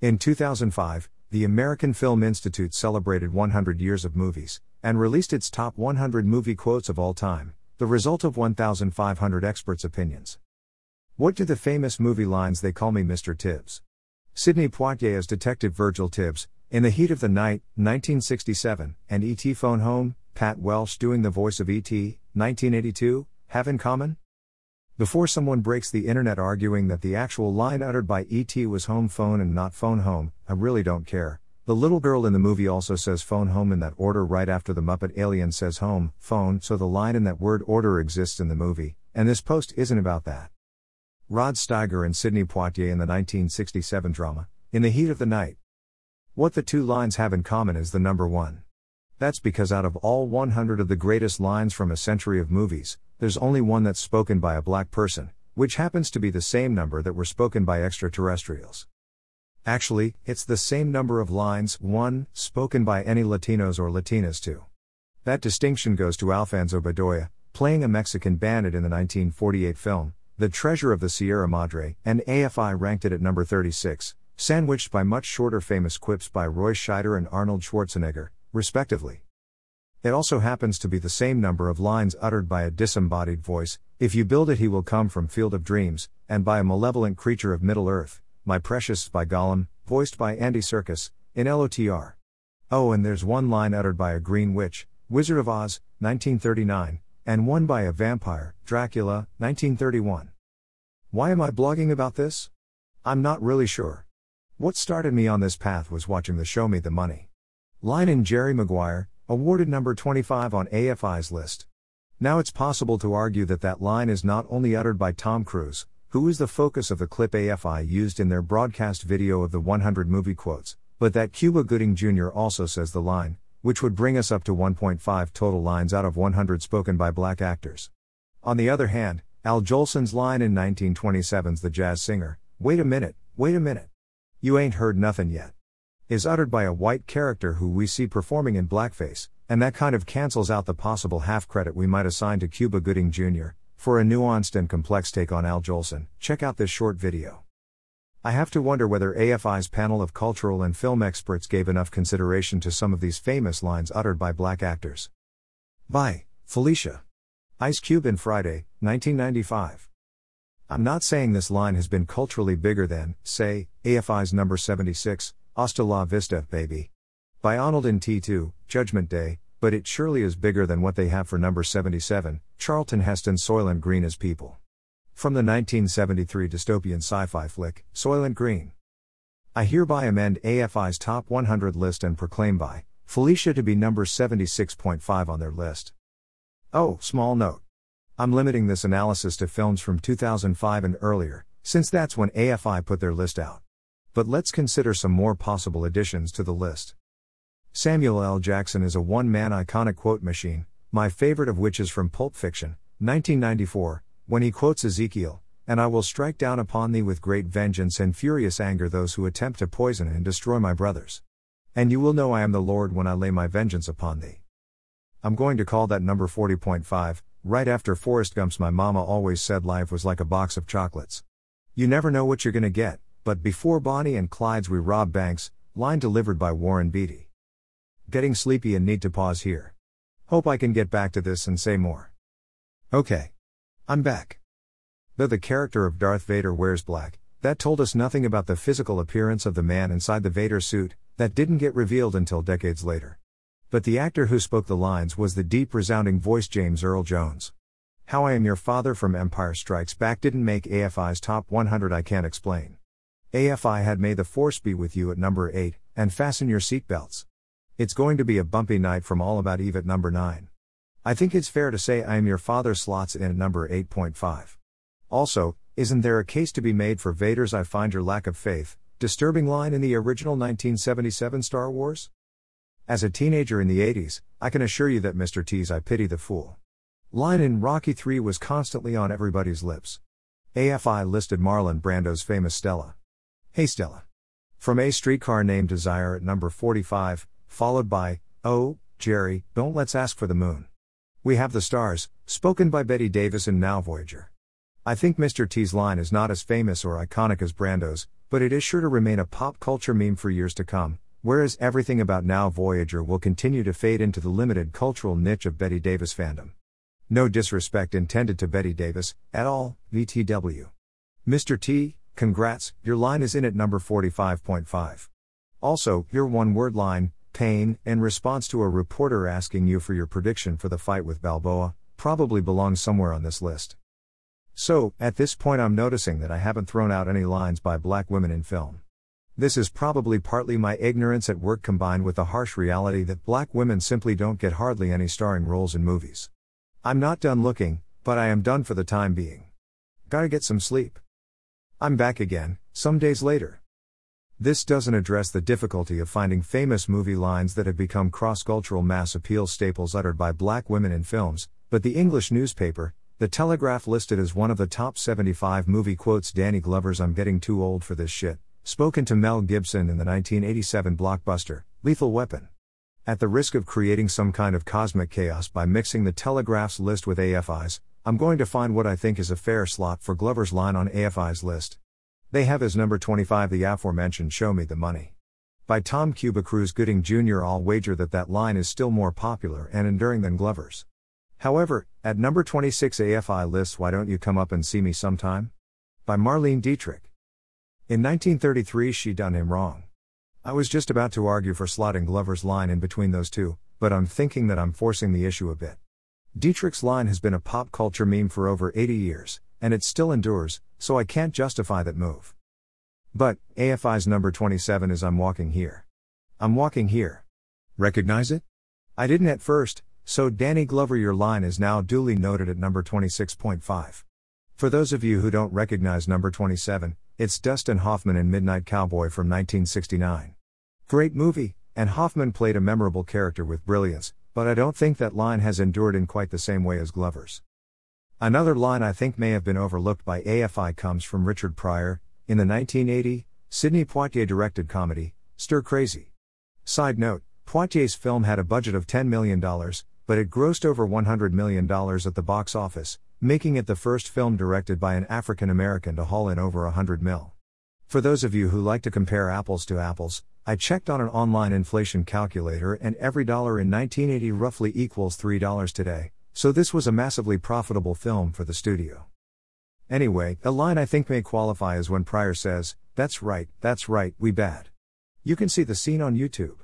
In 2005, the American Film Institute celebrated 100 years of movies and released its top 100 movie quotes of all time, the result of 1,500 experts' opinions. What do the famous movie lines they call me Mr. Tibbs? Sidney Poitier as Detective Virgil Tibbs, In the Heat of the Night, 1967, and E.T. Phone Home, Pat Welsh doing the voice of E.T., 1982, have in common? Before someone breaks the internet arguing that the actual line uttered by E.T. was home phone and not phone home, I really don't care. The little girl in the movie also says phone home in that order right after the Muppet alien says home, phone, so the line in that word order exists in the movie, and this post isn't about that. Rod Steiger and Sidney Poitier in the 1967 drama, In the Heat of the Night. What the two lines have in common is the number one. That's because out of all 100 of the greatest lines from a century of movies, there's only one that's spoken by a black person, which happens to be the same number that were spoken by extraterrestrials. Actually, it's the same number of lines, one, spoken by any Latinos or Latinas too. That distinction goes to Alfonso Bedoya, playing a Mexican bandit in the 1948 film, the Treasure of the Sierra Madre, and AFI ranked it at number 36, sandwiched by much shorter famous quips by Roy Scheider and Arnold Schwarzenegger, respectively. It also happens to be the same number of lines uttered by a disembodied voice, if you build it he will come from Field of Dreams, and by a malevolent creature of Middle Earth, My Precious by Gollum, voiced by Andy Serkis, in LOTR. Oh, and there's one line uttered by a green witch, Wizard of Oz, 1939, and one by a vampire, Dracula, 1931. Why am I blogging about this? I'm not really sure. What started me on this path was watching the Show Me the Money. Line in Jerry Maguire, awarded number 25 on AFI's list. Now it's possible to argue that that line is not only uttered by Tom Cruise, who is the focus of the clip AFI used in their broadcast video of the 100 movie quotes, but that Cuba Gooding Jr. also says the line, which would bring us up to 1.5 total lines out of 100 spoken by black actors. On the other hand, Al Jolson's line in 1927's The Jazz Singer, Wait a minute, wait a minute. You ain't heard nothing yet. Is uttered by a white character who we see performing in blackface, and that kind of cancels out the possible half credit we might assign to Cuba Gooding Jr. For a nuanced and complex take on Al Jolson, check out this short video. I have to wonder whether AFI's panel of cultural and film experts gave enough consideration to some of these famous lines uttered by black actors. Bye Felicia. Ice Cube in Friday, 1995. I'm not saying this line has been culturally bigger than, say, AFI's number 76, Hasta la Vista, Baby. By Arnold in T2, Judgment Day, but it surely is bigger than what they have for number 77, Charlton Heston's Soylent Green as People. From the 1973 dystopian sci fi flick, Soylent Green. I hereby amend AFI's top 100 list and proclaim Bye Felicia to be number 76.5 on their list. Oh, small note. I'm limiting this analysis to films from 2005 and earlier, since that's when AFI put their list out. But let's consider some more possible additions to the list. Samuel L. Jackson is a one man iconic quote machine, my favorite of which is from Pulp Fiction, 1994, when he quotes Ezekiel, and I will strike down upon thee with great vengeance and furious anger those who attempt to poison and destroy my brothers. And you will know I am the Lord when I lay my vengeance upon thee. I'm going to call that number 40.5, right after Forrest Gump's My Mama Always Said Life was like a box of chocolates. You never know what you're gonna get, but before Bonnie and Clyde's We Rob Banks, line delivered by Warren Beatty. Getting sleepy and need to pause here. Hope I can get back to this and say more. Okay. I'm back. Though the character of Darth Vader wears black, that told us nothing about the physical appearance of the man inside the Vader suit, that didn't get revealed until decades later. But the actor who spoke the lines was the deep, resounding voice James Earl Jones. How I Am Your Father from Empire Strikes Back didn't make AFI's top 100, I can't explain. AFI had May the Force Be With You at number 8, and fasten your seatbelts. It's going to be a bumpy night from All About Eve at number 9. I think it's fair to say I Am Your Father slots in at number 8.5. Also, isn't there a case to be made for Vader's I find your lack of faith, disturbing line in the original 1977 Star Wars? As a teenager in the 80s, I can assure you that Mr. T's I pity the fool. Line in Rocky 3 was constantly on everybody's lips. AFI listed Marlon Brando's famous Stella. Hey Stella. From A Streetcar Named Desire at number 45, followed by, Oh, Jerry, don't let's ask for the moon. We have the stars, spoken by Bette Davis in Now Voyager. I think Mr. T's line is not as famous or iconic as Brando's, but it is sure to remain a pop culture meme for years to come, whereas everything about Now Voyager will continue to fade into the limited cultural niche of Bette Davis fandom. No disrespect intended to Bette Davis, at all, VTW. Mr. T, congrats, your line is in at number 45.5. Also, your one word line, pain, in response to a reporter asking you for your prediction for the fight with Balboa, probably belongs somewhere on this list. So, at this point, I'm noticing that I haven't thrown out any lines by black women in film. This is probably partly my ignorance at work combined with the harsh reality that black women simply don't get hardly any starring roles in movies. I'm not done looking, but I am done for the time being. Gotta get some sleep. I'm back again, some days later. This doesn't address the difficulty of finding famous movie lines that have become cross cultural mass appeal staples uttered by black women in films, but the English newspaper, The Telegraph listed as one of the top 75 movie quotes Danny Glover's I'm Getting Too Old for This Shit, spoken to Mel Gibson in the 1987 blockbuster, Lethal Weapon. At the risk of creating some kind of cosmic chaos by mixing the Telegraph's list with AFI's, I'm going to find what I think is a fair slot for Glover's line on AFI's list. They have as number 25 the aforementioned Show Me the Money. By Tom Cuba Cruise Gooding Jr., I'll wager that that line is still more popular and enduring than Glover's. However, at number 26 AFI lists Why Don't You Come Up and See Me Sometime? By Marlene Dietrich. In 1933, she done him wrong. I was just about to argue for slotting Glover's line in between those two, but I'm thinking that I'm forcing the issue a bit. Dietrich's line has been a pop culture meme for over 80 years, and it still endures, so I can't justify that move. But, AFI's number 27 is I'm Walking Here. I'm Walking Here. Recognize it? I didn't at first, so Danny Glover, your line is now duly noted at number 26.5. For those of you who don't recognize number 27, it's Dustin Hoffman in Midnight Cowboy from 1969. Great movie, and Hoffman played a memorable character with brilliance, but I don't think that line has endured in quite the same way as Glover's. Another line I think may have been overlooked by AFI comes from Richard Pryor, in the 1980, Sidney Poitier directed comedy, Stir Crazy. Side note Poitier's film had a budget of $10 million, but it grossed over $100 million at the box office, making it the first film directed by an African American to haul in over 100 mil. For those of you who like to compare apples to apples, I checked on an online inflation calculator and every dollar in 1980 roughly equals $3 today, so this was a massively profitable film for the studio. Anyway, a line I think may qualify is when Pryor says, That's right, that's right, we bad. You can see the scene on YouTube.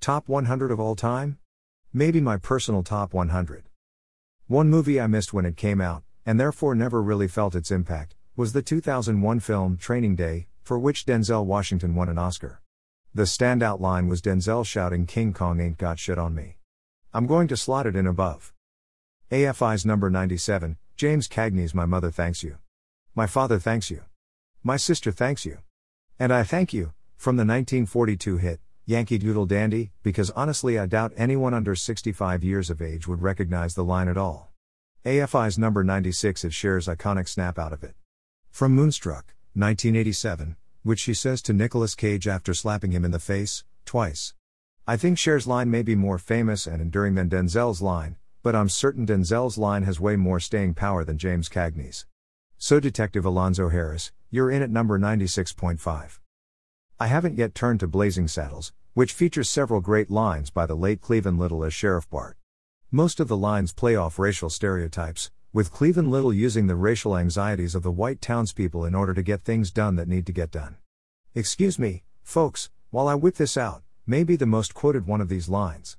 Top 100 of all time? Maybe my personal top 100. One movie I missed when it came out, and therefore never really felt its impact, was the 2001 film Training Day, for which Denzel Washington won an Oscar. The standout line was Denzel shouting King Kong ain't got shit on me. I'm going to slot it in above. AFI's number 97, James Cagney's My Mother Thanks You. My Father Thanks You. My Sister Thanks You. And I Thank You, from the 1942 hit, Yankee Doodle Dandy, because honestly I doubt anyone under 65 years of age would recognize the line at all. AFI's number 96 it shares iconic snap out of it. From Moonstruck, 1987, which she says to Nicolas Cage after slapping him in the face, twice. I think Cher's line may be more famous and enduring than Denzel's line, but I'm certain Denzel's line has way more staying power than James Cagney's. So, Detective Alonzo Harris, you're in at number 96.5. I haven't yet turned to Blazing Saddles, which features several great lines by the late Cleavon Little as Sheriff Bart. Most of the lines play off racial stereotypes, with Cleavon Little using the racial anxieties of the white townspeople in order to get things done that need to get done. Excuse me, folks, while I whip this out, may be the most quoted one of these lines.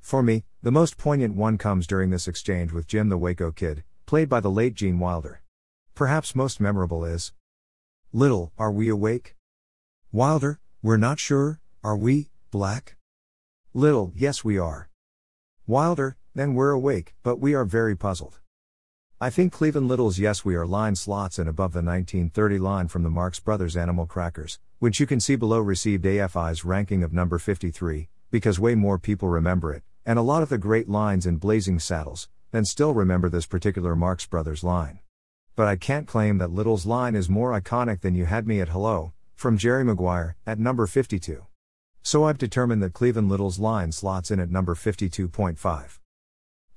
For me, the most poignant one comes during this exchange with Jim the Waco Kid, played by the late Gene Wilder. Perhaps most memorable is Little, are we awake? Wilder, we're not sure, are we, black? Little, yes we are. Wilder, then we're awake, but we are very puzzled. I think Cleavon Little's Yes We Are line slots in above the 1930 line from the Marx Brothers Animal Crackers, which you can see below received AFI's ranking of number 53, because way more people remember it, and a lot of the great lines in Blazing Saddles, than still remember this particular Marx Brothers line. But I can't claim that Little's line is more iconic than You Had Me at Hello, from Jerry Maguire, at number 52. So I've determined that Cleavon Little's line slots in at number 52.5.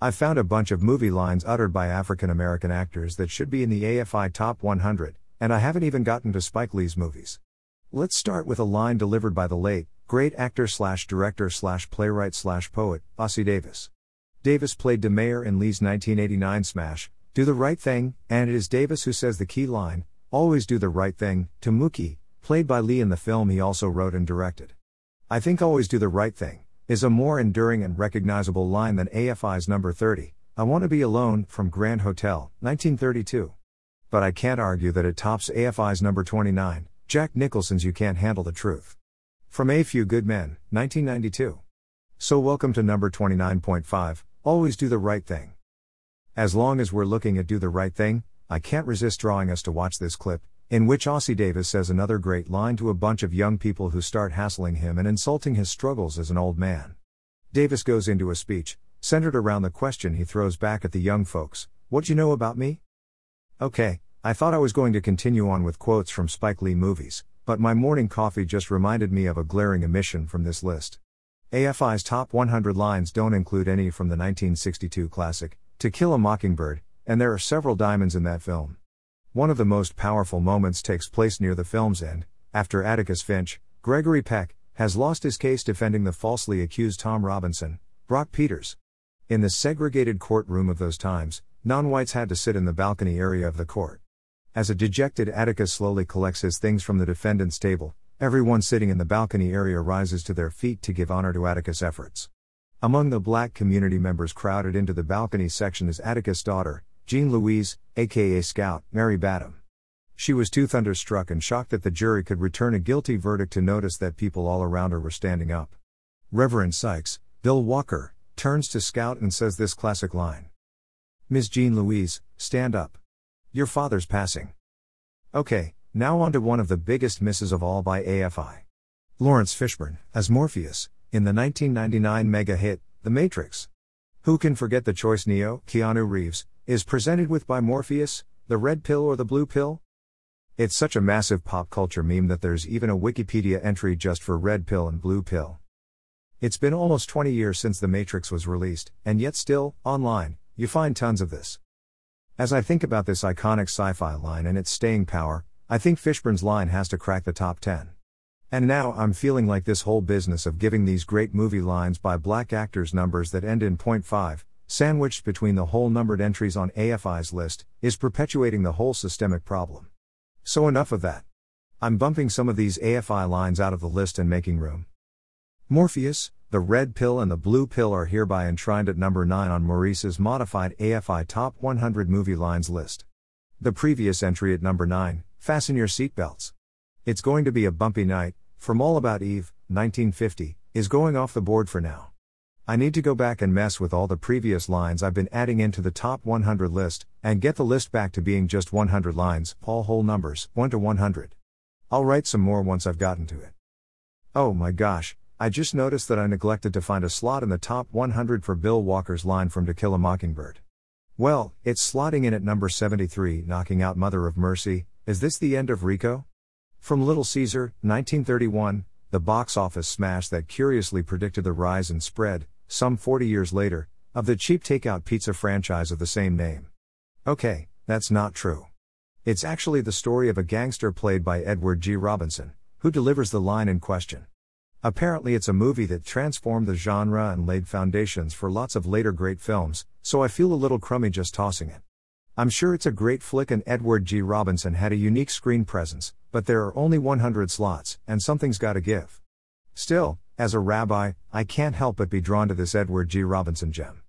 I've found a bunch of movie lines uttered by African American actors that should be in the AFI Top 100, and I haven't even gotten to Spike Lee's movies. Let's start with a line delivered by the late, great actor slash director slash playwright slash poet, Ossie Davis. Davis played Da Mayor in Lee's 1989 smash, Do the Right Thing, and it is Davis who says the key line, Always do the right thing, to Mookie, played by Lee in the film he also wrote and directed. I think Always do the right thing, is a more enduring and recognizable line than AFI's number 30, I Want to Be Alone, from Grand Hotel, 1932. But I can't argue that it tops AFI's number 29, Jack Nicholson's You Can't Handle the Truth. From A Few Good Men, 1992. So welcome to number 29.5, Always Do the Right Thing. As long as we're looking at Do the Right Thing, I can't resist drawing us to watch this clip, in which Ossie Davis says another great line to a bunch of young people who start hassling him and insulting his struggles as an old man. Davis goes into a speech, centered around the question he throws back at the young folks What you know about me? Okay, I thought I was going to continue on with quotes from Spike Lee movies, but my morning coffee just reminded me of a glaring omission from this list. AFI's top 100 lines don't include any from the 1962 classic, To Kill a Mockingbird, and there are several diamonds in that film. One of the most powerful moments takes place near the film's end, after Atticus Finch, Gregory Peck, has lost his case defending the falsely accused Tom Robinson, Brock Peters. In the segregated courtroom of those times, non whites had to sit in the balcony area of the court. As a dejected Atticus slowly collects his things from the defendant's table, Everyone sitting in the balcony area rises to their feet to give honor to Atticus' efforts. Among the black community members crowded into the balcony section is Atticus' daughter, Jean Louise, aka Scout, Mary Badham. She was too thunderstruck and shocked that the jury could return a guilty verdict to notice that people all around her were standing up. Reverend Sykes, Bill Walker, turns to Scout and says this classic line Miss Jean Louise, stand up. Your father's passing. Okay, now on to one of the biggest misses of all by AFI. Laurence Fishburne, as Morpheus, in the 1999 mega hit, The Matrix. Who can forget the choice Neo, Keanu Reeves, is presented with by Morpheus, the red pill or the blue pill? It's such a massive pop culture meme that there's even a Wikipedia entry just for red pill and blue pill. It's been almost 20 years since The Matrix was released, and yet still, online, you find tons of this. As I think about this iconic sci fi line and its staying power, I think Fishburne's line has to crack the top 10. And now I'm feeling like this whole business of giving these great movie lines by black actors numbers that end in 0.5, sandwiched between the whole numbered entries on AFI's list, is perpetuating the whole systemic problem. So enough of that. I'm bumping some of these AFI lines out of the list and making room. Morpheus, the red pill and the blue pill are hereby enshrined at number 9 on Maurice's modified AFI Top 100 Movie Lines list. The previous entry at number 9, Fasten your seatbelts. It's going to be a bumpy night, from All About Eve, 1950, is going off the board for now. I need to go back and mess with all the previous lines I've been adding into the top 100 list, and get the list back to being just 100 lines, all whole numbers, 1 to 100. I'll write some more once I've gotten to it. Oh my gosh, I just noticed that I neglected to find a slot in the top 100 for Bill Walker's line from To Kill a Mockingbird. Well, it's slotting in at number 73, knocking out Mother of Mercy, is this the end of Rico? From Little Caesar, 1931, the box office smash that curiously predicted the rise and spread, some 40 years later, of the cheap takeout pizza franchise of the same name. Okay, that's not true. It's actually the story of a gangster played by Edward G. Robinson, who delivers the line in question. Apparently, it's a movie that transformed the genre and laid foundations for lots of later great films, so I feel a little crummy just tossing it. I'm sure it's a great flick and Edward G. Robinson had a unique screen presence, but there are only 100 slots, and something's gotta give. Still, as a rabbi, I can't help but be drawn to this Edward G. Robinson gem.